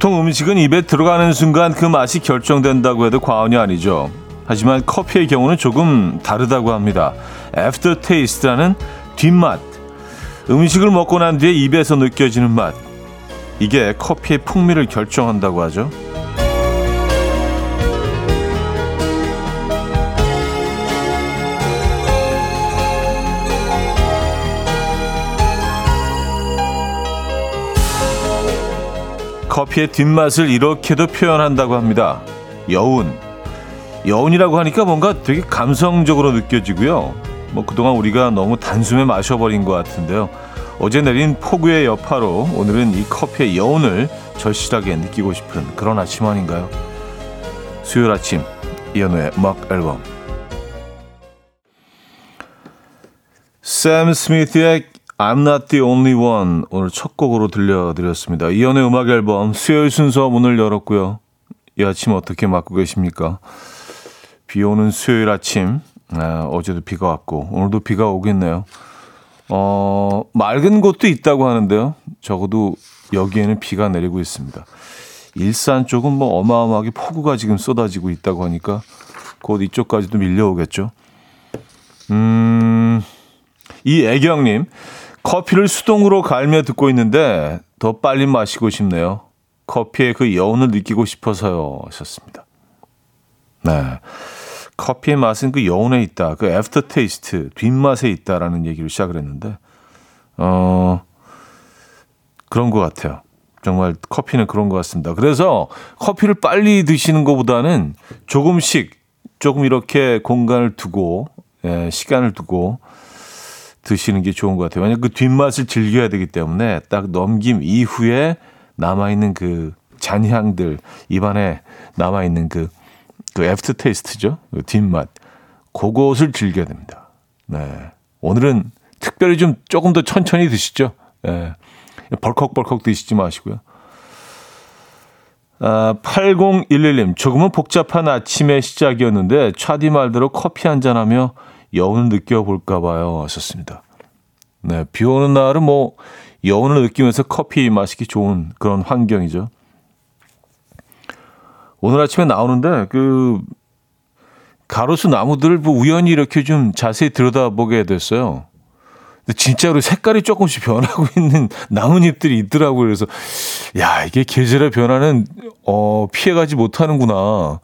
보통 음식은 입에 들어가는 순간 그 맛이 결정된다고 해도 과언이 아니죠. 하지만 커피의 경우는 조금 다르다고 합니다. aftertaste라는 뒷맛. 음식을 먹고 난 뒤에 입에서 느껴지는 맛. 이게 커피의 풍미를 결정한다고 하죠. 커피의 뒷맛을 이렇게도 표현한다고 합니다. 여운. 여운이라고 하니까 뭔가 되게 감성적으로 느껴지고요. 뭐 그동안 우리가 너무 단숨에 마셔버린 것 같은데요. 어제 내린 폭우의 여파로 오늘은 이 커피의 여운을 절실하게 느끼고 싶은 그런 아침 아닌가요? 수요일 아침 이연우의 음악 앨범 샘 스미스의 I'm not the only one 오늘 첫 곡으로 들려드렸습니다. 이연의 음악 앨범 수요일 순서 문을 열었고요. 이 아침 어떻게 맞고 계십니까? 비 오는 수요일 아침 아, 어제도 비가 왔고 오늘도 비가 오겠네요. 어, 맑은 곳도 있다고 하는데요. 적어도 여기에는 비가 내리고 있습니다. 일산 쪽은 뭐 어마어마하게 폭우가 지금 쏟아지고 있다고 하니까 곧 이쪽까지도 밀려오겠죠. 음, 이 애경님, 커피를 수동으로 갈며 듣고 있는데 더 빨리 마시고 싶네요. 커피의 그 여운을 느끼고 싶어서요. 하셨습니다. 네. 커피의 맛은 그 여운에 있다. 그 aftertaste, 뒷맛에 있다라는 얘기를 시작을 했는데, 어, 그런 것 같아요. 정말 커피는 그런 것 같습니다. 그래서 커피를 빨리 드시는 것보다는 조금씩 조금 이렇게 공간을 두고, 예, 시간을 두고, 드시는 게 좋은 것 같아요. 왜냐하면 그 뒷맛을 즐겨야 되기 때문에 딱 넘김 이후에 남아있는 그 잔향들, 입안에 남아있는 그, 그 aftertaste죠. 그 뒷맛. 그것을 즐겨야 됩니다. 네. 오늘은 특별히 좀 조금 더 천천히 드시죠. 네. 벌컥벌컥 드시지 마시고요. 아, 8011님, 조금은 복잡한 아침의 시작이었는데, 차디 말대로 커피 한잔하며 여운을 느껴볼까 봐요. 하셨습니다. 네, 비 오는 날은 뭐 여운을 느끼면서 커피 마시기 좋은 그런 환경이죠. 오늘 아침에 나오는데 그 가로수 나무들을 뭐 우연히 이렇게 좀 자세히 들여다보게 됐어요. 진짜로 색깔이 조금씩 변하고 있는 나뭇잎들이 있더라고요. 그래서 야 이게 계절의 변화는 어 피해가지 못하는구나.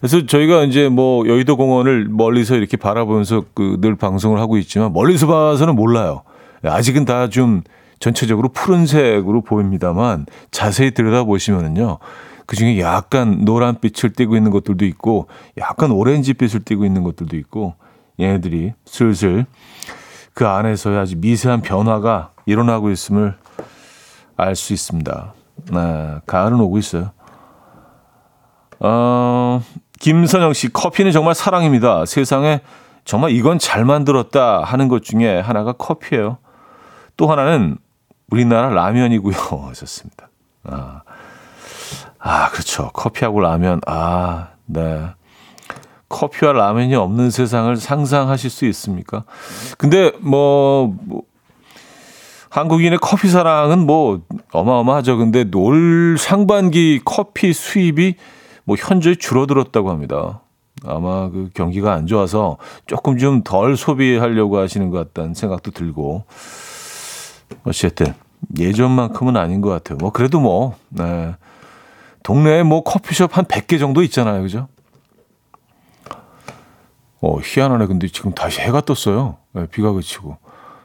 그래서 저희가 이제 뭐 여의도 공원을 멀리서 이렇게 바라보면서 그 늘 방송을 하고 있지만 멀리서 봐서는 몰라요. 아직은 다 좀 전체적으로 푸른색으로 보입니다만 자세히 들여다보시면은요. 그 중에 약간 노란빛을 띠고 있는 것들도 있고 약간 오렌지빛을 띠고 있는 것들도 있고 얘네들이 슬슬 그 안에서의 아주 미세한 변화가 일어나고 있음을 알 수 있습니다. 네, 가을은 오고 있어요. 어, 김선영 씨, 커피는 정말 사랑입니다. 세상에 정말 이건 잘 만들었다 하는 것 중에 하나가 커피예요. 또 하나는 우리나라 라면이고요. 하셨습니다. 아, 아, 그렇죠. 커피하고 라면. 아, 네. 커피와 라면이 없는 세상을 상상하실 수 있습니까? 근데 뭐, 뭐 한국인의 커피 사랑은 뭐 어마어마하죠. 근데 올 상반기 커피 수입이 뭐 현저히 줄어들었다고 합니다. 아마 그 경기가 안 좋아서 조금 좀 덜 소비하려고 하시는 것 같다는 생각도 들고 어쨌든 예전만큼은 아닌 것 같아요. 뭐 그래도 뭐 네. 동네에 뭐 커피숍 한 100개 정도 있잖아요. 그죠? 어, 희한하네. 근데 지금 다시 해가 떴어요. 네, 비가 그치고.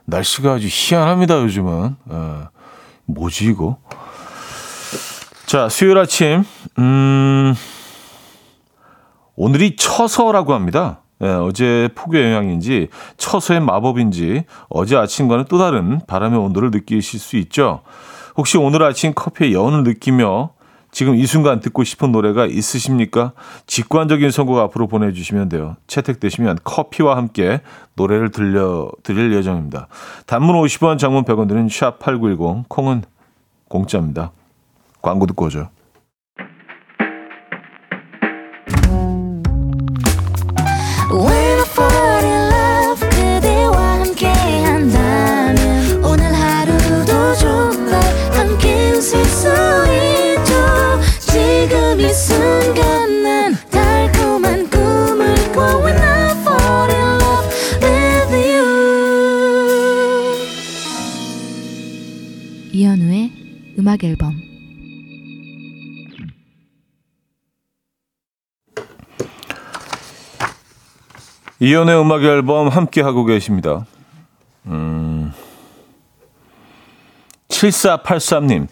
날씨가 아주 희한합니다, 요즘은. 네. 뭐지, 이거? 자, 수요일 아침, 음, 오늘이 처서라고 합니다. 네, 어제 폭우의 영향인지, 처서의 마법인지, 어제 아침과는 또 다른 바람의 온도를 느끼실 수 있죠. 혹시 오늘 아침 커피의 여운을 느끼며 지금 이 순간 듣고 싶은 노래가 있으십니까? 직관적인 선곡 앞으로 보내주시면 돼요. 채택되시면 커피와 함께 노래를 들려 드릴 예정입니다. 단문 50원, 장문 100원 드는 샵8910, 콩은 공짜입니다. 광고 듣고 오죠. 이연의 음악 앨범 함께 하고 계십니다. 음. 7483님.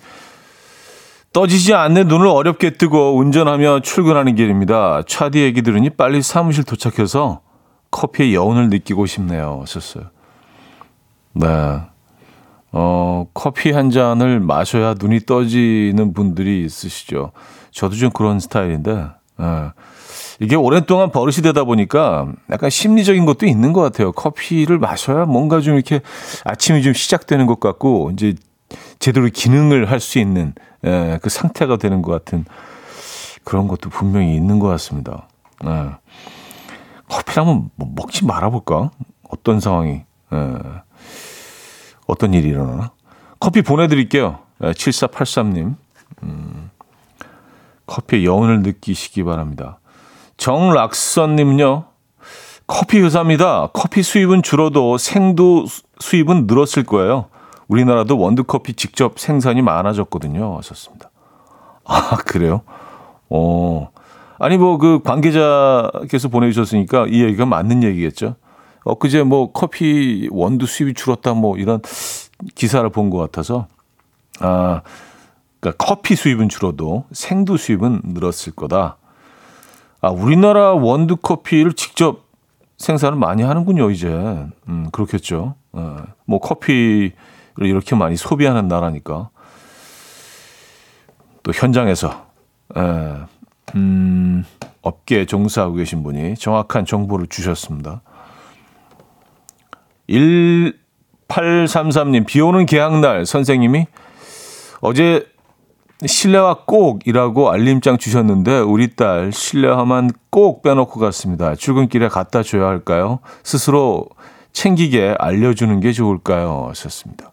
떠지지 않는 눈을 어렵게 뜨고 운전하며 출근하는 길입니다. 차디 얘기 들으니 빨리 사무실 도착해서 커피의 여운을 느끼고 싶네요. 썼어요. 네. 어, 커피 한 잔을 마셔야 눈이 떠지는 분들이 있으시죠. 저도 좀 그런 스타일인데, 예. 이게 오랫동안 버릇이 되다 보니까 약간 심리적인 것도 있는 것 같아요. 커피를 마셔야 뭔가 좀 이렇게 아침이 좀 시작되는 것 같고, 이제 제대로 기능을 할 수 있는 예, 그 상태가 되는 것 같은 그런 것도 분명히 있는 것 같습니다. 예. 커피를 한번 뭐 먹지 말아볼까? 어떤 상황이, 예. 어떤 일이 일어나나? 커피 보내드릴게요. 예, 7483님. 음, 커피의 여운을 느끼시기 바랍니다. 정락선님요. 커피 회사입니다. 커피 수입은 줄어도 생두 수입은 늘었을 거예요. 우리나라도 원두커피 직접 생산이 많아졌거든요. 하셨습니다. 아, 그래요? 어. 아니, 뭐, 그 관계자께서 보내주셨으니까 이 얘기가 맞는 얘기겠죠. 엊그제 뭐 커피 원두 수입이 줄었다 뭐 이런 기사를 본 것 같아서. 아, 그러니까 커피 수입은 줄어도 생두 수입은 늘었을 거다. 아, 우리나라 원두 커피를 직접 생산을 많이 하는군요, 이제. 음, 그렇겠죠. 어, 뭐 커피 이렇게 많이 소비하는 나라니까. 또 현장에서 에, 음, 업계에 종사하고 계신 분이 정확한 정보를 주셨습니다. 1833님, 비 오는 개학날 선생님이 어제 실내화 꼭이라고 알림장 주셨는데 우리 딸 실내화만 꼭 빼놓고 갔습니다. 출근길에 갖다 줘야 할까요? 스스로 챙기게 알려주는 게 좋을까요? 하셨습니다.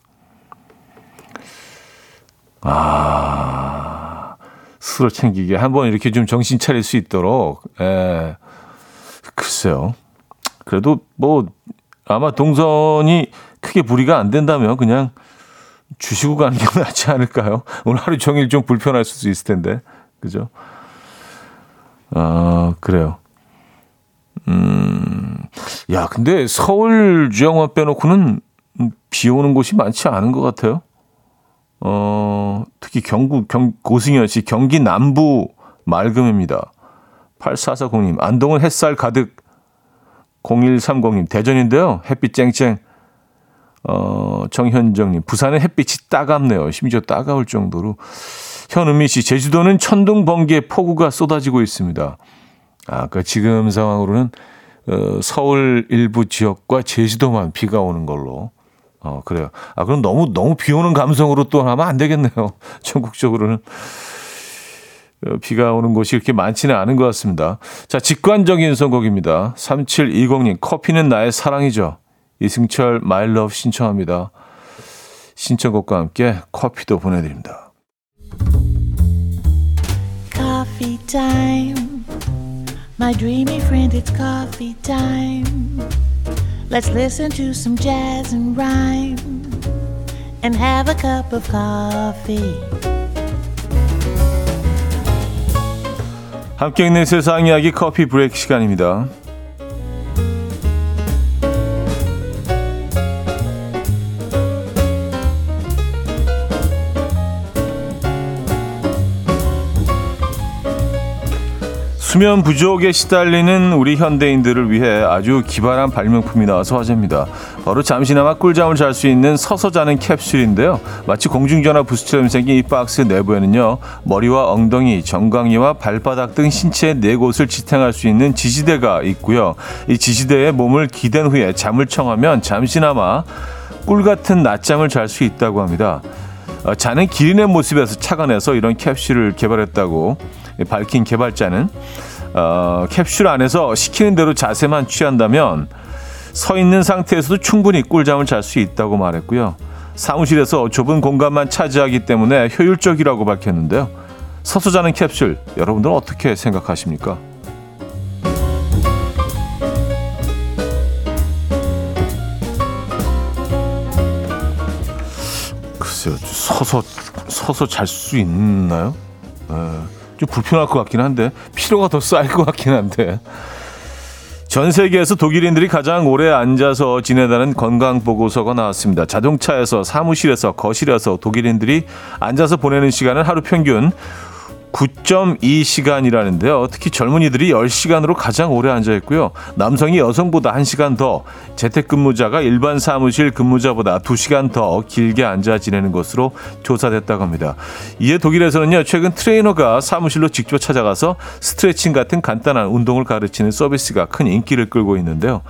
아, 스스로 챙기게. 한번 이렇게 좀 정신 차릴 수 있도록, 예. 글쎄요. 그래도 뭐, 아마 동선이 크게 무리가 안 된다면 그냥 주시고 가는 게 낫지 않을까요? 오늘 하루 종일 좀 불편할 수도 있을 텐데. 그죠? 아, 그래요. 음, 야, 근데 서울 지역만 빼놓고는 비 오는 곳이 많지 않은 것 같아요. 어, 특히 경북, 경, 고승현 씨, 경기 남부 맑음입니다. 8440님, 안동은 햇살 가득. 0130님, 대전인데요. 햇빛 쨍쨍. 어, 정현정님, 부산의 햇빛이 따갑네요. 심지어 따가울 정도로. 현은미 씨, 제주도는 천둥, 번개, 폭우가 쏟아지고 있습니다. 아, 그 지금 상황으로는 어, 서울 일부 지역과 제주도만 비가 오는 걸로 어, 그래요. 아, 그럼 너무, 너무 비 오는 감성으로 또 하면 안 되겠네요. 전국적으로는. 어, 비가 오는 곳이 이렇게 많지는 않은 것 같습니다. 자, 직관적인 선곡입니다. 3720님, 커피는 나의 사랑이죠. 이승철, My Love 신청합니다. 신청곡과 함께 커피도 보내드립니다. Coffee time. My dreamy friend, it's coffee time. Let's listen to some jazz and rhyme and have a cup of coffee. 함께 있는 세상 이야기 커피 브레이크 시간입니다. 수면 부족에 시달리는 우리 현대인들을 위해 아주 기발한 발명품이 나와서 화제입니다. 바로 잠시나마 꿀잠을 잘 수 있는 서서 자는 캡슐인데요. 마치 공중전화 부스처럼 생긴 이 박스 내부에는요. 머리와 엉덩이, 정강이와 발바닥 등 신체 네 곳을 지탱할 수 있는 지지대가 있고요. 이 지지대에 몸을 기댄 후에 잠을 청하면 잠시나마 꿀 같은 낮잠을 잘 수 있다고 합니다. 어, 자는 기린의 모습에서 착안해서 이런 캡슐을 개발했다고 밝힌 개발자는 어, 캡슐 안에서 시키는 대로 자세만 취한다면 서 있는 상태에서도 충분히 꿀잠을 잘 수 있다고 말했고요. 사무실에서 좁은 공간만 차지하기 때문에 효율적이라고 밝혔는데요. 서서 자는 캡슐 여러분들은 어떻게 생각하십니까? 글쎄요, 서서 서서 잘 수 있나요? 에, 좀 불편할 것 같긴 한데 피로가 더 쌓일 것 같긴 한데 전 세계에서 독일인들이 가장 오래 앉아서 지내다는 건강 보고서가 나왔습니다. 자동차에서 사무실에서 거실에서 독일인들이 앉아서 보내는 시간은 하루 평균 9.2시간이라는데요. 특히 젊은이들이 10시간으로 가장 오래 앉아 있고요. 남성이 여성보다 1시간 더, 재택근무자가 일반 사무실 근무자보다 2시간 더 길게 앉아 지내는 것으로 조사됐다고 합니다. 이에 독일에서는요. 최근 트레이너가 사무실로 직접 찾아가서 스트레칭 같은 간단한 운동을 가르치는 서비스가 큰 인기를 끌고 있는데요.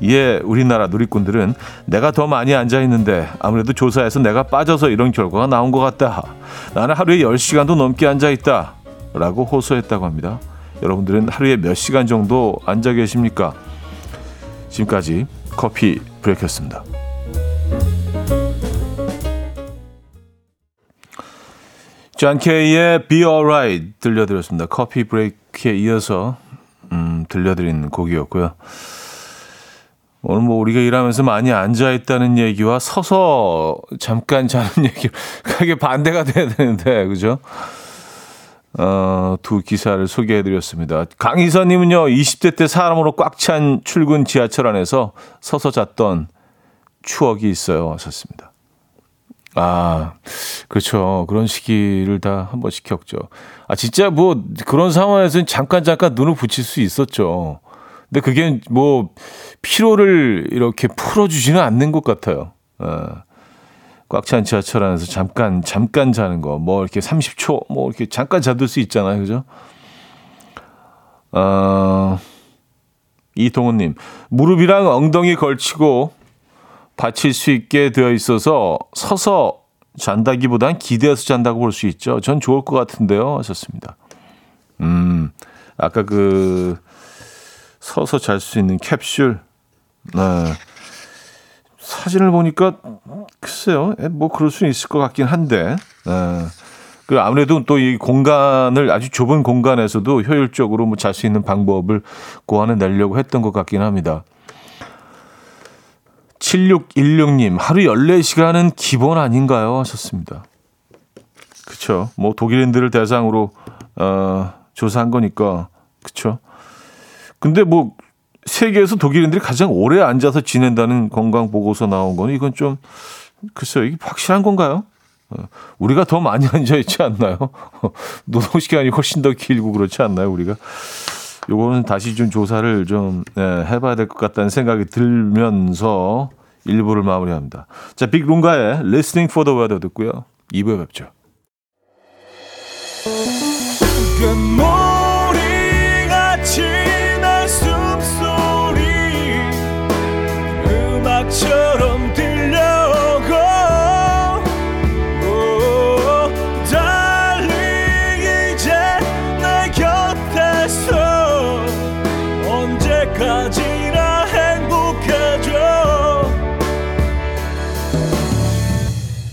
이에 우리나라 누리꾼들은 내가 더 많이 앉아 있는데 아무래도 조사에서 내가 빠져서 이런 결과가 나온 것 같다. 나는 하루에 10시간도 넘게 앉아 있다. 라고 호소했다고 합니다. 여러분들은 하루에 몇 시간 정도 앉아 계십니까? 지금까지 커피 브레이크였습니다. 존 케이의 Be Alright 들려드렸습니다. 커피 브레이크에 이어서 음, 들려드린 곡이었고요. 오늘 뭐 우리가 일하면서 많이 앉아 있다는 얘기와 서서 잠깐 자는 얘기 그게 반대가 돼야 되는데 그죠? 어, 두 기사를 소개해 드렸습니다. 강희선 님은요. 20대 때 사람으로 꽉 찬 출근 지하철 안에서 서서 잤던 추억이 있어요. 하셨습니다. 아, 그렇죠. 그런 시기를 다 한 번씩 겪죠. 아, 진짜 뭐 그런 상황에서는 잠깐 잠깐 눈을 붙일 수 있었죠. 근데 그게 뭐 피로를 이렇게 풀어주지는 않는 것 같아요. 어. 꽉찬 지하철 안에서 잠깐 잠깐 자는 거, 뭐 이렇게 30초, 뭐 이렇게 잠깐 자들 수 있잖아요, 그죠? 어, 이동훈 님 무릎이랑 엉덩이 걸치고 받칠 수 있게 되어 있어서 서서 잔다기보단 기대어서 잔다고 볼 수 있죠. 전 좋을 것 같은데요, 하셨습니다. 음, 아까 그 서서 잘 수 있는 캡슐. 네. 사진을 보니까 글쎄요, 예, 뭐 그럴 수 있을 것 같긴 한데. 네. 그 아무래도 또 이 공간을 아주 좁은 공간에서도 효율적으로 뭐 잘 수 있는 방법을 고안해 내려고 했던 것 같긴 합니다. 7616님, 하루 14시간은 기본 아닌가요? 하셨습니다. 그쵸. 뭐 독일인들을 대상으로, 어, 조사한 거니까. 그쵸. 근데 뭐 세계에서 독일인들이 가장 오래 앉아서 지낸다는 건강 보고서 나온 거는 이건 좀 글쎄요 이게 확실한 건가요? 어, 우리가 더 많이 앉아 있지 않나요? 노동 시간이 훨씬 더 길고 그렇지 않나요? 우리가 요거는 다시 좀 조사를 좀 네, 해봐야 될 것 같다는 생각이 들면서 일부를 마무리합니다. 자, 빅룬가의 Listening for the Weather 듣고요. 2부에 뵙죠.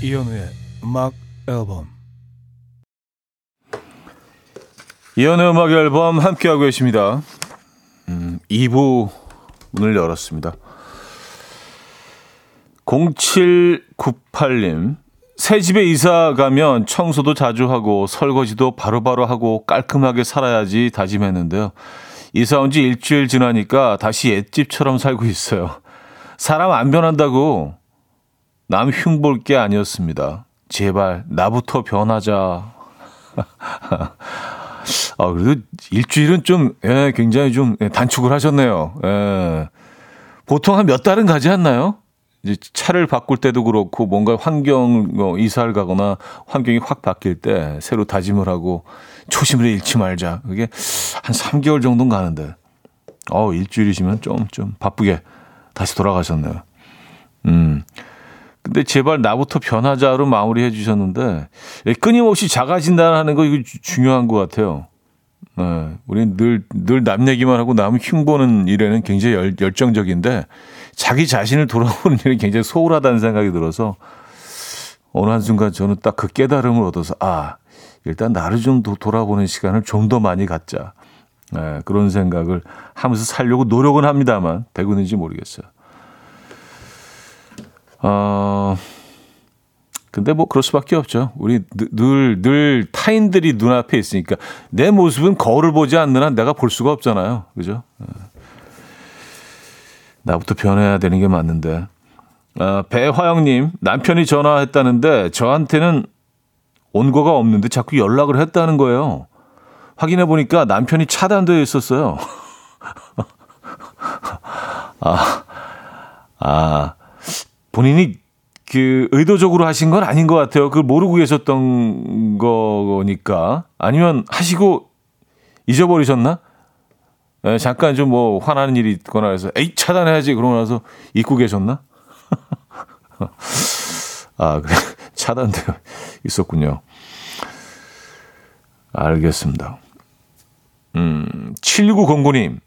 이현우의 음악 앨범 이현우의 음악 앨범 함께하고 계십니다 음, 2부 문을 열었습니다 0798님, 새 집에 이사 가면 청소도 자주 하고 설거지도 바로바로 바로 하고 깔끔하게 살아야지 다짐했는데요. 이사 온 지 일주일 지나니까 다시 옛집처럼 살고 있어요. 사람 안 변한다고 남 흉볼 게 아니었습니다. 제발 나부터 변하자. 아, 그래도 일주일은 좀, 예, 굉장히 좀 단축을 하셨네요. 예. 보통 한 몇 달은 가지 않나요? 이제 차를 바꿀 때도 그렇고 뭔가 환경 뭐 이사를 가거나 환경이 확 바뀔 때 새로 다짐을 하고 초심을 잃지 말자. 그게 한 3개월 정도는 가는데. 어, 일주일이시면 좀, 좀 바쁘게 다시 돌아가셨네요. 음. 근데 제발 나부터 변하자로 마무리해 주셨는데, 끊임없이 작아진다는 거 이거 중요한 것 같아요. 네, 우리는 늘, 늘 남 얘기만 하고 남 흉보는 일에는 굉장히 열, 열정적인데, 자기 자신을 돌아보는 일이 굉장히 소홀하다는 생각이 들어서 어느 한 순간 저는 딱 그 깨달음을 얻어서 아 일단 나를 좀 돌아보는 시간을 좀 더 많이 갖자 네, 그런 생각을 하면서 살려고 노력은 합니다만 되고 있는지 모르겠어요. 어, 근데 뭐 그럴 수밖에 없죠. 우리 늘, 늘 타인들이 눈앞에 있으니까 내 모습은 거울을 보지 않는 한 내가 볼 수가 없잖아요. 그죠? 예. 나부터 변해야 되는 게 맞는데. 아, 배화영님, 남편이 전화했다는데 저한테는 온 거가 없는데 자꾸 연락을 했다는 거예요. 확인해 보니까 남편이 차단되어 있었어요. 아, 아, 본인이 그 의도적으로 하신 건 아닌 것 같아요. 그걸 모르고 계셨던 거니까. 아니면 하시고 잊어버리셨나? 네, 잠깐 좀 뭐 화나는 일이 있거나 해서 에이 차단해야지 그러고 나서 잊고 계셨나? 아 그래 차단되어 있었군요. 알겠습니다. 음 7909님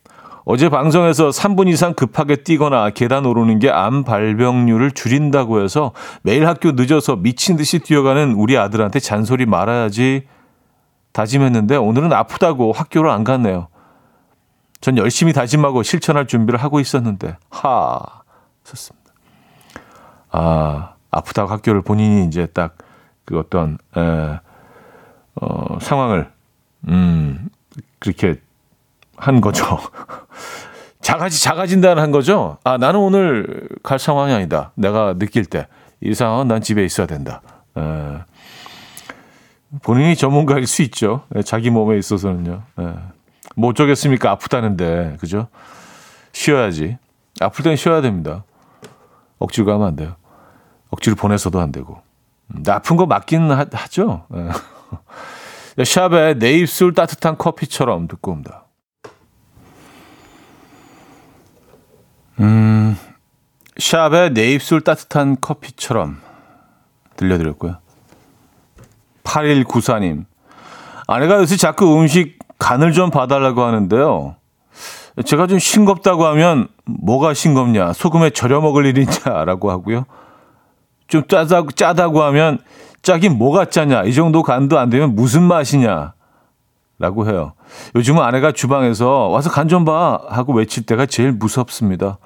어제 방송에서 3분 이상 급하게 뛰거나 계단 오르는 게 암 발병률을 줄인다고 해서 매일 학교 늦어서 미친 듯이 뛰어가는 우리 아들한테 잔소리 말아야지 다짐했는데 오늘은 아프다고 학교를 안 갔네요. 전 열심히 다짐하고 실천할 준비를 하고 있었는데 하 썼습니다. 아 아프다고 학교를 본인이 이제 딱 그 어떤 에, 어, 상황을 음 그렇게 한 거죠. 작아지 작아진다는 한 거죠. 아 나는 오늘 갈 상황이 아니다. 내가 느낄 때 이 상황은 난 집에 있어야 된다. 에, 본인이 전문가일 수 있죠. 에, 자기 몸에 있어서는요. 에. 뭐 어쩌겠습니까? 아프다는데 그죠? 쉬어야지. 아플 땐 쉬어야 됩니다. 억지로 가면 안 돼요. 억지로 보내서도 안 되고. 음, 아픈 거 맞기는 하, 죠 샵에 내 입술 따뜻한 커피처럼 듣고 옵니다. 음, 샵에 내 입술 따뜻한 커피처럼 들려드렸고요. 8194님. 아내가 요새 자꾸 음식 간을 좀 봐달라고 하는데요. 제가 좀 싱겁다고 하면 뭐가 싱겁냐, 소금에 절여 먹을 일이냐라고 하고요. 좀 짜다, 짜다고 하면 짜긴 뭐가 짜냐, 이 정도 간도 안 되면 무슨 맛이냐, 라고 해요. 요즘은 아내가 주방에서 와서 간 좀 봐! 하고 외칠 때가 제일 무섭습니다.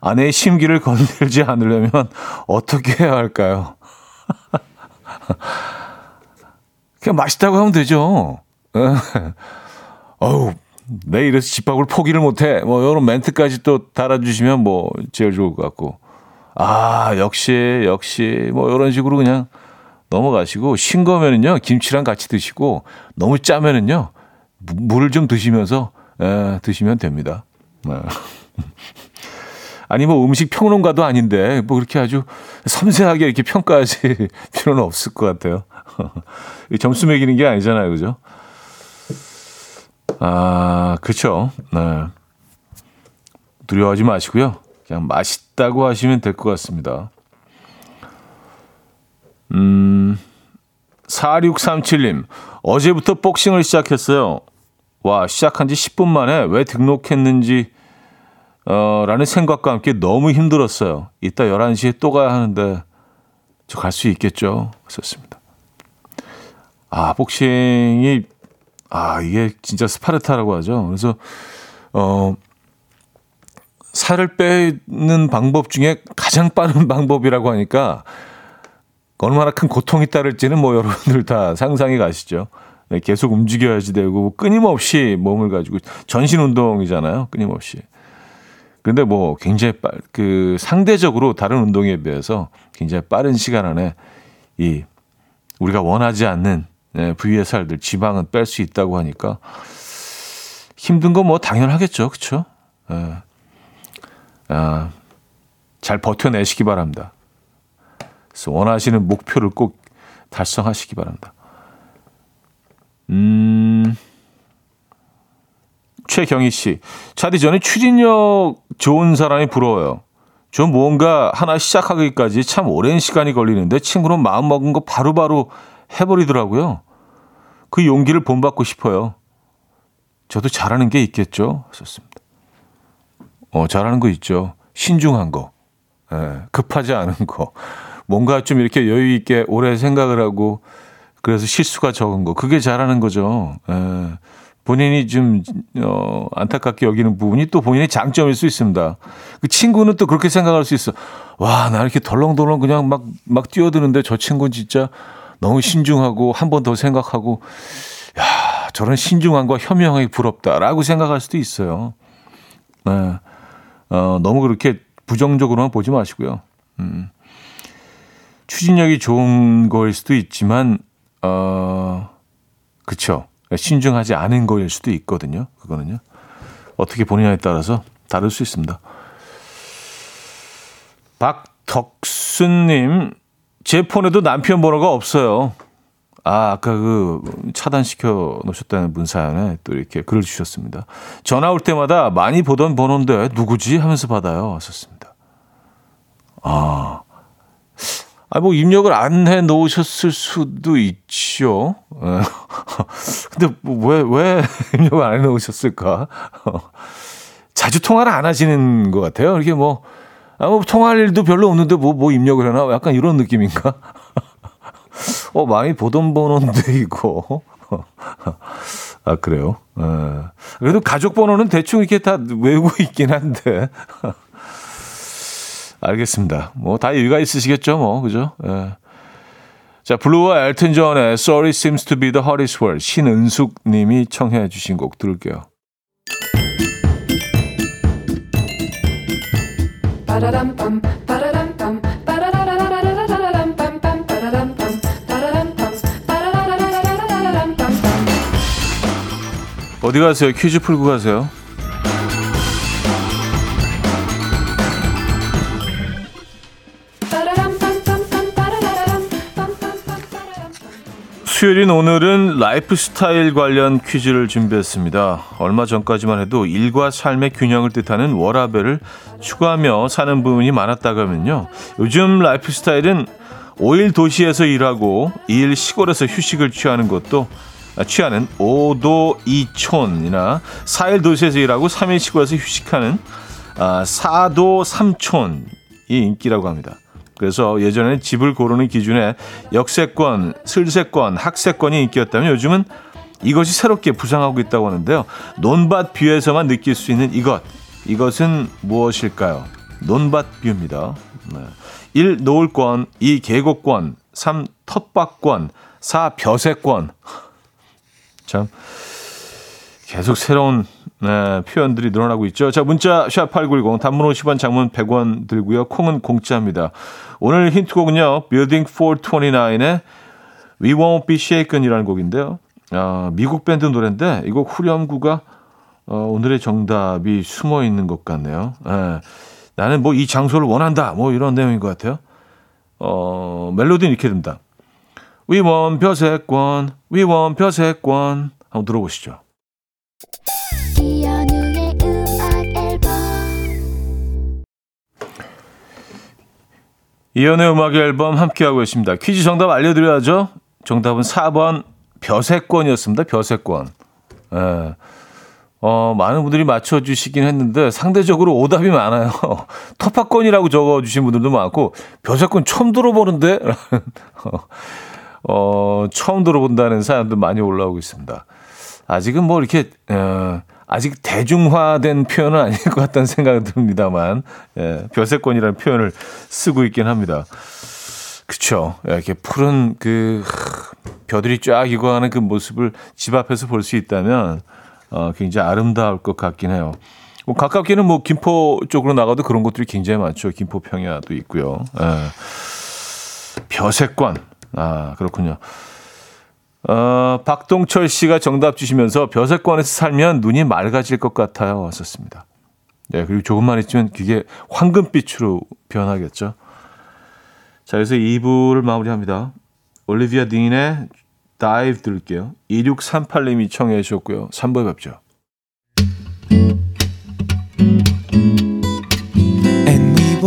아내의 심기를 건들지 않으려면 어떻게 해야 할까요? 그냥 맛있다고 하면 되죠. 어우, 내 이래서 집밥을 포기를 못해. 뭐, 이런 멘트까지 또 달아주시면 뭐, 제일 좋을 것 같고. 아, 역시, 역시, 뭐, 이런 식으로 그냥 넘어가시고, 싱거면은요, 김치랑 같이 드시고, 너무 짜면은요, 물을 좀 드시면서, 에, 드시면 됩니다. 네. 아니, 뭐, 음식 평론가도 아닌데, 뭐, 그렇게 아주 섬세하게 이렇게 평가하실 필요는 없을 것 같아요. 점수 매기는 게 아니잖아요. 그죠? 아, 그쵸. 네. 두려워하지 마시고요. 그냥 맛있다고 하시면 될 것 같습니다. 음, 4637님, 어제부터 복싱을 시작했어요. 와, 시작한 지 10분 만에 왜 등록했는지, 어, 라는 생각과 함께 너무 힘들었어요. 이따 11시에 또 가야 하는데, 저 갈 수 있겠죠? 썼습니다. 아, 복싱이 아, 이게 진짜 스파르타라고 하죠. 그래서, 어, 살을 빼는 방법 중에 가장 빠른 방법이라고 하니까 얼마나 큰 고통이 따를지는 뭐 여러분들 다 상상이 가시죠. 네, 계속 움직여야지 되고 끊임없이 몸을 가지고 전신 운동이잖아요. 끊임없이. 그런데 뭐 굉장히 빠, 그 상대적으로 다른 운동에 비해서 굉장히 빠른 시간 안에 이 우리가 원하지 않는 네, 부위의 살들, 지방은 뺄 수 있다고 하니까 힘든 거 뭐 당연하겠죠. 네. 아, 잘 버텨내시기 바랍니다. 그래서 원하시는 목표를 꼭 달성하시기 바랍니다. 음, 최경희 씨. 차디 전에 추진력 좋은 사람이 부러워요. 좀 뭔가 하나 시작하기까지 참 오랜 시간이 걸리는데 친구는 마음먹은 거 바로바로 해버리더라고요. 그 용기를 본받고 싶어요. 저도 잘하는 게 있겠죠? 썼습니다. 어, 잘하는 거 있죠. 신중한 거. 예, 급하지 않은 거. 뭔가 좀 이렇게 여유 있게 오래 생각을 하고 그래서 실수가 적은 거. 그게 잘하는 거죠. 예, 본인이 좀 어, 안타깝게 여기는 부분이 또 본인의 장점일 수 있습니다. 그 친구는 또 그렇게 생각할 수 있어. 와, 나 이렇게 덜렁덜렁 그냥 막 막 뛰어드는데 저 친구는 진짜 너무 신중하고 한 번 더 생각하고 야, 저런 신중함과 현명하게 부럽다라고 생각할 수도 있어요. 네. 어, 너무 그렇게 부정적으로만 보지 마시고요. 음. 추진력이 좋은 거일 수도 있지만, 어, 그쵸. 신중하지 않은 거일 수도 있거든요. 그거는요. 어떻게 보느냐에 따라서 다를 수 있습니다. 박덕순님, 제 폰에도 남편 번호가 없어요. 아, 아까 그 차단시켜 놓으셨다는 문 사연에 또 이렇게 글을 주셨습니다. 전화 올 때마다 많이 보던 번호인데 누구지 하면서 받아요. 왔었습니다. 아. 아, 뭐 입력을 안 해 놓으셨을 수도 있죠. 예. 근데 뭐 왜, 왜 입력을 안 해 놓으셨을까? 자주 통화를 안 하시는 것 같아요. 이렇게 뭐, 아, 뭐 통화할 일도 별로 없는데 뭐, 뭐 입력을 해놔? 약간 이런 느낌인가? 어, 많이 보던 번호인데, 이거. 아, 그래요? 에. 예. 그래도 가족 번호는 대충 이렇게 다 외우고 있긴 한데. 알겠습니다. 뭐, 다 이유가 있으시겠죠, 뭐, 그죠? 에. 예. 자, 블루와 엘튼 존의 Sorry Seems to be the Hottest Word. 신은숙 님이 청해 주신 곡 들을게요. 어디 가세요? 퀴즈 풀고 가세요. 수요일인 오늘은 라이프 스타일 관련 퀴즈를 준비했습니다. 얼마 전까지만 해도 일과 삶의 균형을 뜻하는 워라벨을 추구하며 사는 분이 많았다고 하면요. 요즘 라이프 스타일은 5일 도시에서 일하고 2일 시골에서 휴식을 취하는 것도 취하는 5도 2촌이나 4일 도시에서 일하고 3일 시골에서 휴식하는 4도 아, 3촌이 인기라고 합니다. 그래서 예전에는 집을 고르는 기준에 역세권, 슬세권, 학세권이 인기였다면 요즘은 이것이 새롭게 부상하고 있다고 하는데요. 논밭 뷰에서만 느낄 수 있는 이것. 이것은 무엇일까요? 논밭 뷰입니다. 네. 1. 노을권 2. 계곡권 3. 텃밭권 4. 벼세권 참 계속 새로운 네, 표현들이 늘어나고 있죠. 자, 문자 샵8910 단문 50원 장문 100원 들고요. 콩은 공짜입니다. 오늘 힌트곡은요. Building 429의 We Won't Be Shaken이라는 곡인데요. 아, 미국 밴드 노래인데 이 곡 후렴구가 어, 오늘의 정답이 숨어 있는 것 같네요. 네. 나는 뭐 이 장소를 원한다. 뭐 이런 내용인 것 같아요. 어, 멜로디는 이렇게 됩니다. We want 벼세권, we want 벼세권. 한번 들어보시죠. 이연의 음악 앨범 함께하고 있습니다. 퀴즈 정답 알려드려야죠. 정답은 4번 벼세권이었습니다. 벼세권. 예. 어, 많은 분들이 맞춰주시긴 했는데 상대적으로 오답이 많아요. 토파권이라고 적어주신 분들도 많고 벼세권 처음 들어보는데? 어, 처음 들어본다는 사연도 많이 올라오고 있습니다. 아직은 뭐 이렇게, 어, 아직 대중화된 표현은 아닐 것 같다는 생각이 듭니다만, 예, 벼세권이라는 표현을 쓰고 있긴 합니다. 그쵸. 예, 이렇게 푸른 그, 벼들이 쫙 익어가는 그 모습을 집 앞에서 볼 수 있다면, 어, 굉장히 아름다울 것 같긴 해요. 뭐 가깝게는 뭐 김포 쪽으로 나가도 그런 것들이 굉장히 많죠. 김포 평야도 있고요. 예. 벼세권. 아, 그렇군요. 어, 박동철 씨가 정답 주시면서 벼슬권에서 살면 눈이 맑아질 것 같아요. 왔었습니다. 네, 그리고 조금만 있으면 그게 황금빛으로 변하겠죠. 자, 그래서 2부를 마무리합니다. 올리비아 딘의 다이브 들을게요. 2638님이 청해 주셨고요. 3부에 뵙죠.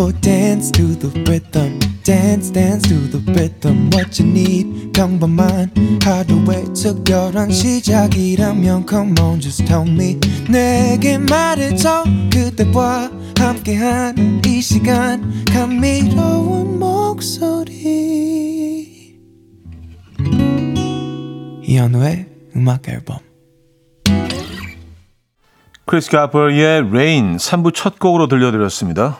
And we will dance to the rhythm. dance dance to the rhythm what you need 평범한 하루의 특별한 시작이라면 come on just tell me 내게 말해줘 그대와 함께한 이 시간 감미로운 목소리 이현우의 음악 앨범 크리스 가버의 Rain 3부 첫 곡으로 들려드렸습니다.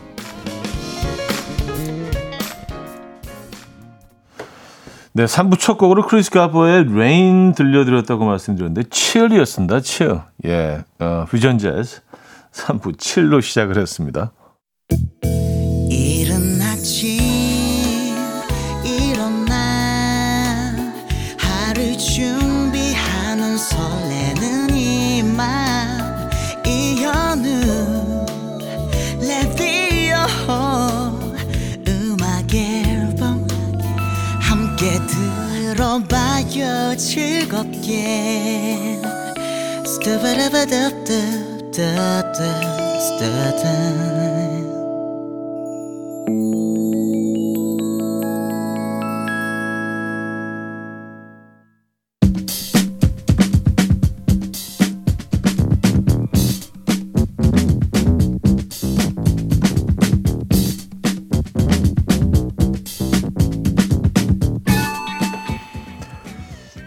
네, 3부 첫 곡으로 크리스 가버의 Rain 들려드렸다고 말씀드렸는데, 칠이었습니다, 칠. 예, 어, 퓨전 재즈 3부 7로 시작을 했습니다. 즐겁게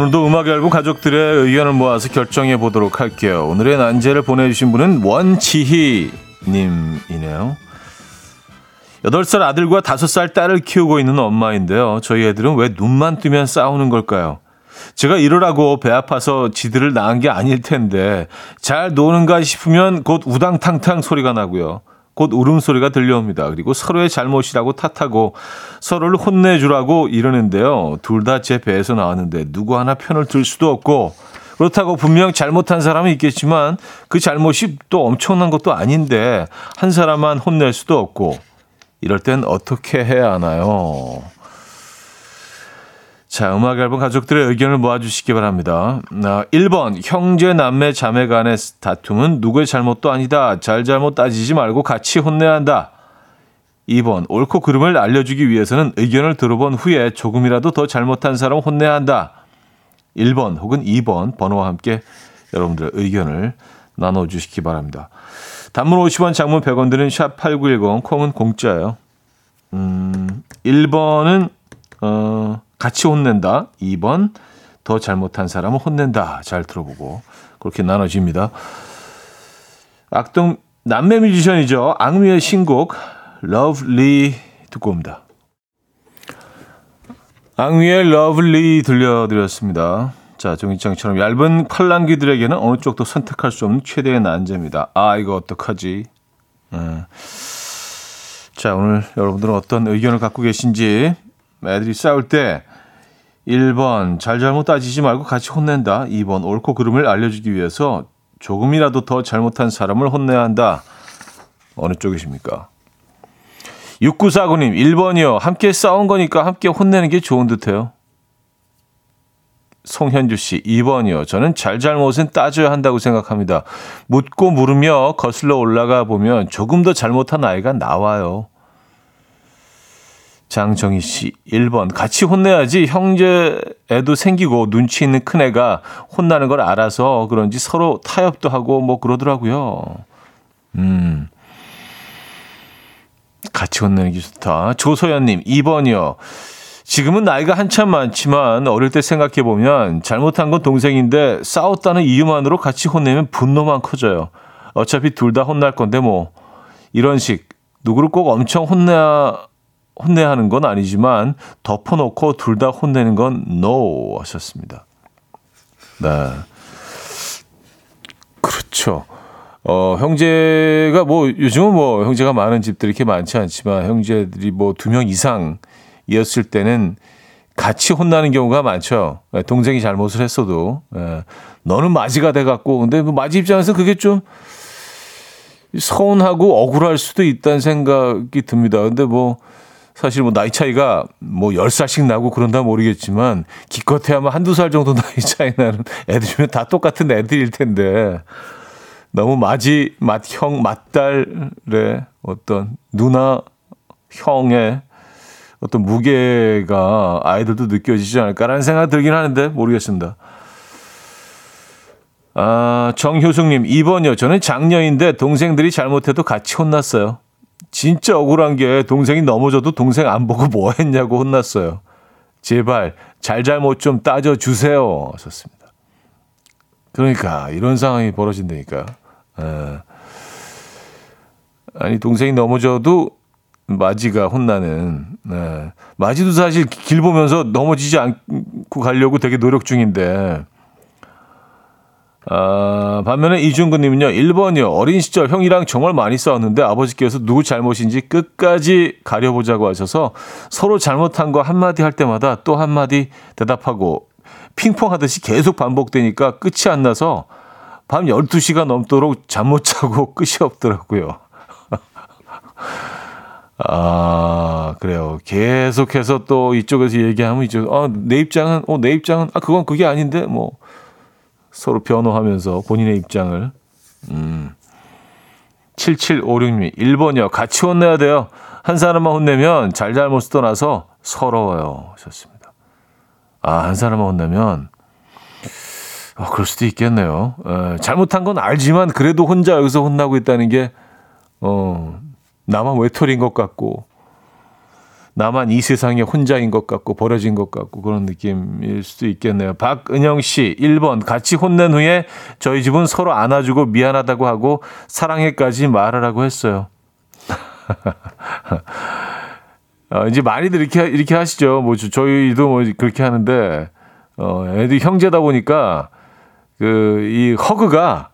오늘도 음악 앨범 가족들의 의견을 모아서 결정해 보도록 할게요. 오늘의 난제를 보내주신 분은 원지희 님이네요. 8살 아들과 5살 딸을 키우고 있는 엄마인데요. 저희 애들은 왜 눈만 뜨면 싸우는 걸까요? 제가 이러라고 배 아파서 지들을 낳은 게 아닐 텐데 잘 노는가 싶으면 곧 우당탕탕 소리가 나고요. 곧 울음소리가 들려옵니다. 그리고 서로의 잘못이라고 탓하고 서로를 혼내주라고 이러는데요. 둘 다 제 배에서 나왔는데 누구 하나 편을 들 수도 없고 그렇다고 분명 잘못한 사람은 있겠지만 그 잘못이 또 엄청난 것도 아닌데 한 사람만 혼낼 수도 없고 이럴 땐 어떻게 해야 하나요? 자, 음악 앨범 가족들의 의견을 모아주시기 바랍니다. 1번, 아, 형제, 남매, 자매 간의 다툼은 누구의 잘못도 아니다. 잘잘못 따지지 말고 같이 혼내야 한다. 2번, 옳고 그름을 알려주기 위해서는 의견을 들어본 후에 조금이라도 더 잘못한 사람 혼내야 한다. 1번 혹은 2번 번호와 함께 여러분들의 의견을 나눠주시기 바랍니다. 단문 50원, 장문 100원 드는 샵8910, 콩은 공짜예요. 음, 1번은, 어, 같이 혼낸다. 2번 더 잘못한 사람은 혼낸다. 잘 들어보고 그렇게 나눠집니다. 악동 남매 뮤지션이죠. 악뮤의 신곡 Love Lee 듣고 옵니다. 악뮤의 Love Lee 들려드렸습니다. 자, 정희장처럼 얇은 칼랑귀들에게는 어느 쪽도 선택할 수 없는 최대의 난제입니다. 아, 이거 어떡하지? 네. 자, 오늘 여러분들은 어떤 의견을 갖고 계신지 애들이 싸울 때 1번 잘잘못 따지지 말고 같이 혼낸다. 2번 옳고 그름을 알려주기 위해서 조금이라도 더 잘못한 사람을 혼내야 한다. 어느 쪽이십니까? 6949님 1번이요. 함께 싸운 거니까 함께 혼내는 게 좋은 듯해요. 송현주 씨, 2번이요. 저는 잘잘못은 따져야 한다고 생각합니다. 묻고 물으며 거슬러 올라가 보면 조금 더 잘못한 아이가 나와요. 장정희 씨, 1번. 같이 혼내야지 형제 애도 생기고 눈치 있는 큰애가 혼나는 걸 알아서 그런지 서로 타협도 하고 뭐 그러더라고요. 음. 같이 혼내는 게 좋다. 조소연 님, 2번이요. 지금은 나이가 한참 많지만 어릴 때 생각해 보면 잘못한 건 동생인데 싸웠다는 이유만으로 같이 혼내면 분노만 커져요. 어차피 둘 다 혼날 건데 뭐 이런 식 누구를 꼭 엄청 혼내야 혼내야 하는 건 아니지만 덮어놓고 둘 다 혼내는 건 no 하셨습니다. 네. 그렇죠. 어, 형제가 뭐 요즘은 뭐 형제가 많은 집들이 이렇게 많지 않지만 형제들이 뭐 두 명 이상이었을 때는 같이 혼나는 경우가 많죠. 예, 동생이 잘못을 했어도 예, 너는 마지가 돼 갖고 근데 뭐 마지 입장에서 그게 좀 서운하고 억울할 수도 있다는 생각이 듭니다. 근데 뭐 사실 뭐 나이 차이가 뭐 10살씩 나고 그런다 모르겠지만 기껏해야 뭐 한두 살 정도 나이 차이 나는 애들이면 다 똑같은 애들일 텐데 너무 맞이, 맏형, 맏딸의 어떤 누나, 형의 어떤 무게가 아이들도 느껴지지 않을까라는 생각이 들긴 하는데 모르겠습니다. 아, 정효숙님, 2번이요. 저는 장녀인데 동생들이 잘못해도 같이 혼났어요. 진짜 억울한 게 동생이 넘어져도 동생 안 보고 뭐 했냐고 혼났어요. 제발 잘잘못 좀 따져 주세요. 하셨습니다. 그러니까 이런 상황이 벌어진다니까. 예. 아니 동생이 넘어져도 마지가 혼나는. 네. 마지도 사실 길 보면서 넘어지지 않고 가려고 되게 노력 중인데. 아, 반면에 이준근님은요, 1번이요. 어린 시절 형이랑 정말 많이 싸웠는데 아버지께서 누구 잘못인지 끝까지 가려보자고 하셔서 서로 잘못한 거 한마디 할 때마다 또 한마디 대답하고 핑퐁 하듯이 계속 반복되니까 끝이 안 나서 밤 12시가 넘도록 잠 못 자고 끝이 없더라고요. 아, 그래요. 계속해서 또 이쪽에서 얘기하면 이쪽, 아, 내 입장은, 어, 내 입장은, 아, 그건 그게 아닌데, 뭐, 서로 변호하면서 본인의 입장을, 음. 7756님, 1번이요. 같이 혼내야 돼요. 한 사람만 혼내면 잘잘못 떠나서 서러워요. 하셨습니다. 아, 한 사람만 혼내면, 어, 그럴 수도 있겠네요. 에, 잘못한 건 알지만 그래도 혼자 여기서 혼나고 있다는 게, 어, 나만 외톨인 것 같고, 나만 이 세상에 혼자인 것 같고, 버려진 것 같고, 그런 느낌일 수도 있겠네요. 박은영 씨, 1번. 같이 혼낸 후에 저희 집은 서로 안아주고 미안하다고 하고, 사랑해까지 말하라고 했어요. 어, 이제 많이들 이렇게, 이렇게 하시죠. 뭐, 저희도 뭐 그렇게 하는데, 어, 애들 형제다 보니까, 그, 이 허그가,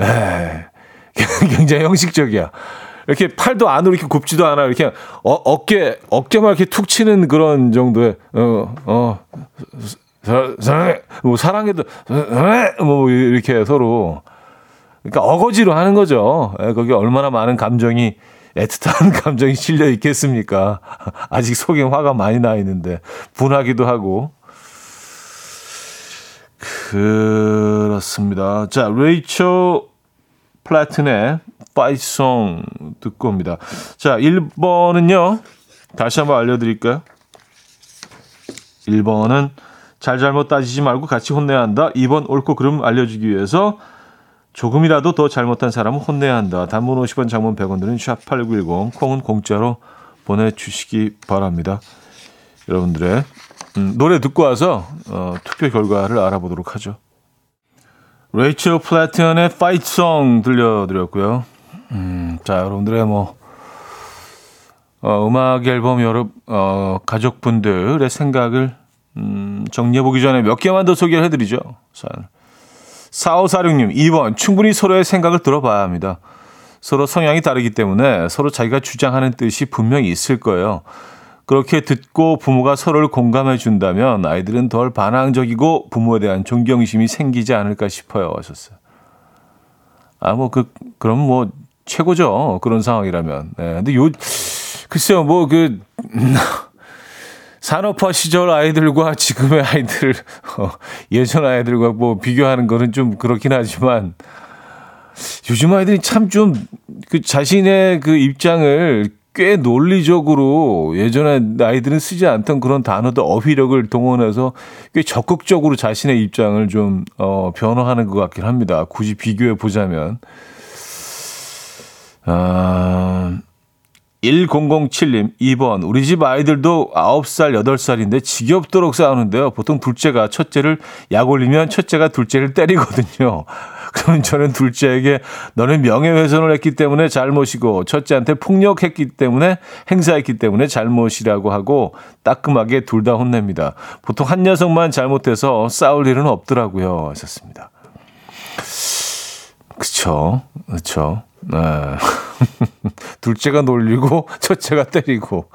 에 굉장히 형식적이야. 이렇게 팔도 안으로 이렇게 굽지도 않아. 이렇게 어, 어깨, 어깨만 이렇게 툭 치는 그런 정도의, 어, 어, 사, 사, 뭐 사랑해도, 뭐 이렇게 서로. 그러니까 어거지로 하는 거죠. 에, 거기 얼마나 많은 감정이, 애틋한 감정이 실려 있겠습니까? 아직 속에 화가 많이 나 있는데, 분하기도 하고. 그렇습니다. 자, 레이첼 플래튼의 Fight Song 듣고 옵니다. 자, 1번은요. 다시 한번 알려드릴까요? 1번은 잘잘못 따지지 말고 같이 혼내야 한다. 2번 옳고 그름 알려주기 위해서 조금이라도 더 잘못한 사람은 혼내야 한다. 단문 50원, 장문 100원 드는 샵8910 콩은 공짜로 보내주시기 바랍니다. 여러분들의 음, 노래 듣고 와서 어, 투표 결과를 알아보도록 하죠. 레이첼 Fight Song 들려드렸고요. 음, 자, 여러분들의 뭐 어, 음악 앨범 여러 어, 가족분들의 생각을 음, 정리해보기 전에 몇 개만 더 소개를 해드리죠. 자, 4546님, 2번. 충분히 서로의 생각을 들어봐야 합니다. 서로 성향이 다르기 때문에 서로 자기가 주장하는 뜻이 분명히 있을 거예요. 그렇게 듣고 부모가 서로를 공감해 준다면 아이들은 덜 반항적이고 부모에 대한 존경심이 생기지 않을까 싶어요. 하셨어요. 아, 뭐, 그, 그럼 뭐, 최고죠. 그런 상황이라면. 네. 근데 요, 글쎄요, 뭐, 그, 산업화 시절 아이들과 지금의 아이들, 어, 예전 아이들과 뭐 비교하는 거는 좀 그렇긴 하지만 요즘 아이들이 참 좀 그 자신의 그 입장을 꽤 논리적으로 예전에 아이들은 쓰지 않던 그런 단어도 어휘력을 동원해서 꽤 적극적으로 자신의 입장을 좀, 어, 변화하는 것 같긴 합니다. 굳이 비교해 보자면. 아, 1007님, 2번. 우리 집 아이들도 9살, 8살인데 지겹도록 싸우는데요. 보통 둘째가 첫째를 약 올리면 첫째가 둘째를 때리거든요. 그러면 저는 둘째에게 너는 명예훼손을 했기 때문에 잘못이고 첫째한테 폭력했기 때문에 행사했기 때문에 잘못이라고 하고 따끔하게 둘 다 혼냅니다. 보통 한 녀석만 잘못해서 싸울 일은 없더라고요. 하셨습니다. 그쵸. 그쵸. 네. 둘째가 놀리고 첫째가 때리고.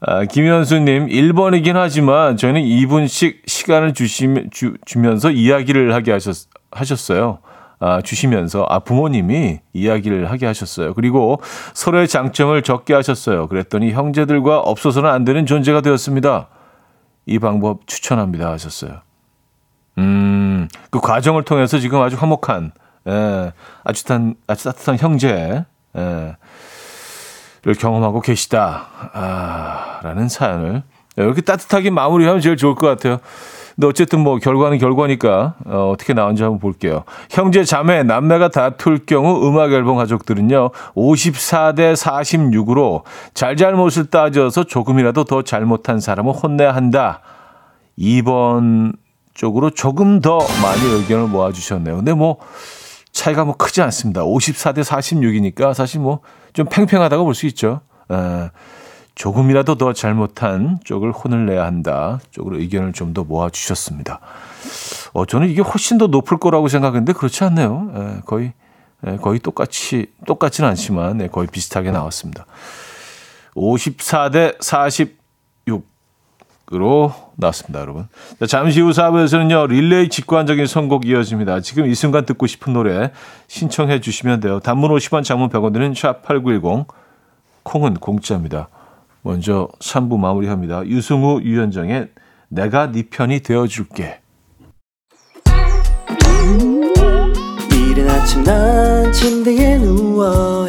아, 김현수님, 1번이긴 하지만 저는 2분씩 시간을 주시, 주, 주면서 이야기를 하게 하셨, 하셨어요. 아, 주시면서, 아, 부모님이 이야기를 하게 하셨어요. 그리고 서로의 장점을 적게 하셨어요. 그랬더니 형제들과 없어서는 안 되는 존재가 되었습니다. 이 방법 추천합니다. 하셨어요. 음, 그 과정을 통해서 지금 아주 화목한, 예, 아주 따뜻한, 아주 따뜻한 형제, 예, 를 경험하고 계시다. 아, 라는 사연을 이렇게 따뜻하게 마무리하면 제일 좋을 것 같아요. 근데 어쨌든 뭐 결과는 결과니까 어, 어떻게 나온지 한번 볼게요. 형제 자매 남매가 다툴 경우 음악 앨범 가족들은요. 54대 46으로 잘잘못을 따져서 조금이라도 더 잘못한 사람을 혼내야 한다. 2번 쪽으로 조금 더 많이 의견을 모아 주셨네요. 근데 뭐 차이가 뭐 크지 않습니다. 54대 46이니까 사실 뭐 좀 팽팽하다고 볼 수 있죠. 에, 조금이라도 더 잘못한 쪽을 혼을 내야 한다. 쪽으로 의견을 좀 더 모아 주셨습니다. 어, 저는 이게 훨씬 더 높을 거라고 생각했는데 그렇지 않네요. 에, 거의 에, 거의 똑같이 똑같지는 않지만 네, 거의 비슷하게 나왔습니다. 54대 46 으로 나왔습니다, 여러분. 자, 잠시 후 4부에서는요, 릴레이 직관적인 선곡 이어집니다. 지금 이 순간 듣고 싶은 노래 신청해 주시면 돼요. 단문 50원, 장문 100원 드는 샵8910, 콩은 공짜입니다. 먼저 3부 마무리합니다. 유승우, 유현정의 내가 네 편이 되어줄게. 이른 아침 난 침대에 누워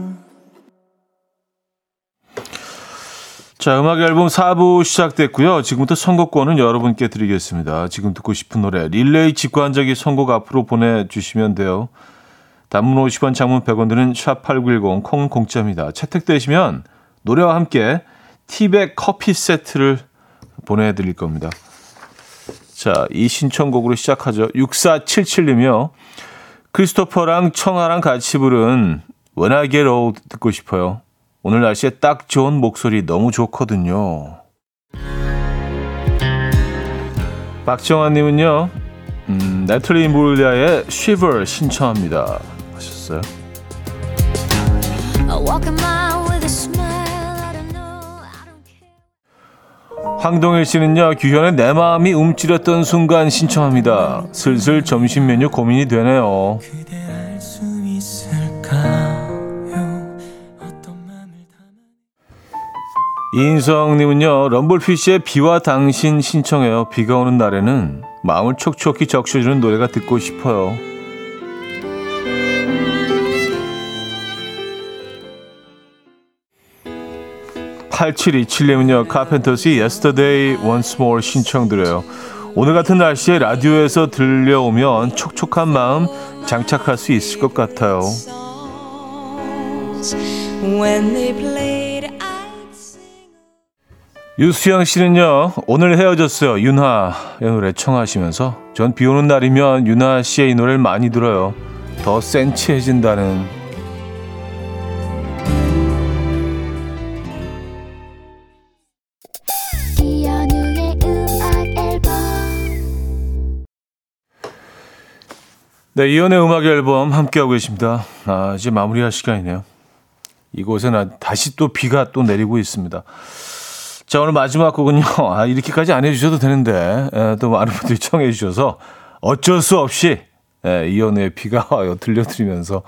자, 음악 앨범 4부 시작됐고요. 지금부터 선곡권은 여러분께 드리겠습니다. 지금 듣고 싶은 노래 릴레이 직관적인 선곡 앞으로 보내주시면 돼요. 단문 50원, 장문 100원 드는 샵8910 콩 공짜입니다. 채택되시면 노래와 함께 티백 커피 세트를 보내드릴 겁니다. 자, 이 신청곡으로 시작하죠. 6477님이요. 크리스토퍼랑 청아랑 같이 부른 Get Old 듣고 싶어요. 오늘 날씨에 딱 좋은 목소리 너무 좋거든요. 박정환님은요, 음, 네틀리 임브릴리아의 Shiver 신청합니다. 하셨어요. 황동일 씨는요, 규현의 내 마음이 움츠렸던 순간 신청합니다. 슬슬 점심 메뉴 고민이 되네요. 이인성님은요, 럼블피쉬의 비와 당신 신청해요. 비가 오는 날에는 마음을 촉촉히 적셔주는 노래가 듣고 싶어요. (8727님은요) 카펜터스의 Yesterday Once More 신청드려요 오늘 같은 날씨에 라디오에서 들려오면 촉촉한 마음 장착할 수 있을 것 같아요 유수영 씨는요, 오늘 헤어졌어요. 윤하의 노래 청하시면서 전 비 오는 날이면 윤하 씨의 이 노래를 많이 들어요. 더 센치해진다는. 네, 이연의 음악 앨범 함께하고 계십니다. 아, 이제 마무리할 시간이네요. 이곳에는 다시 또 비가 또 내리고 있습니다. 자, 오늘 마지막 곡은요. 아, 이렇게까지 안 해주셔도 되는데, 에, 또 많은 분들이 청해주셔서 어쩔 수 없이 에, 이연의 비가 와요. 들려드리면서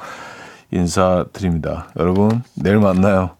인사드립니다. 여러분, 내일 만나요.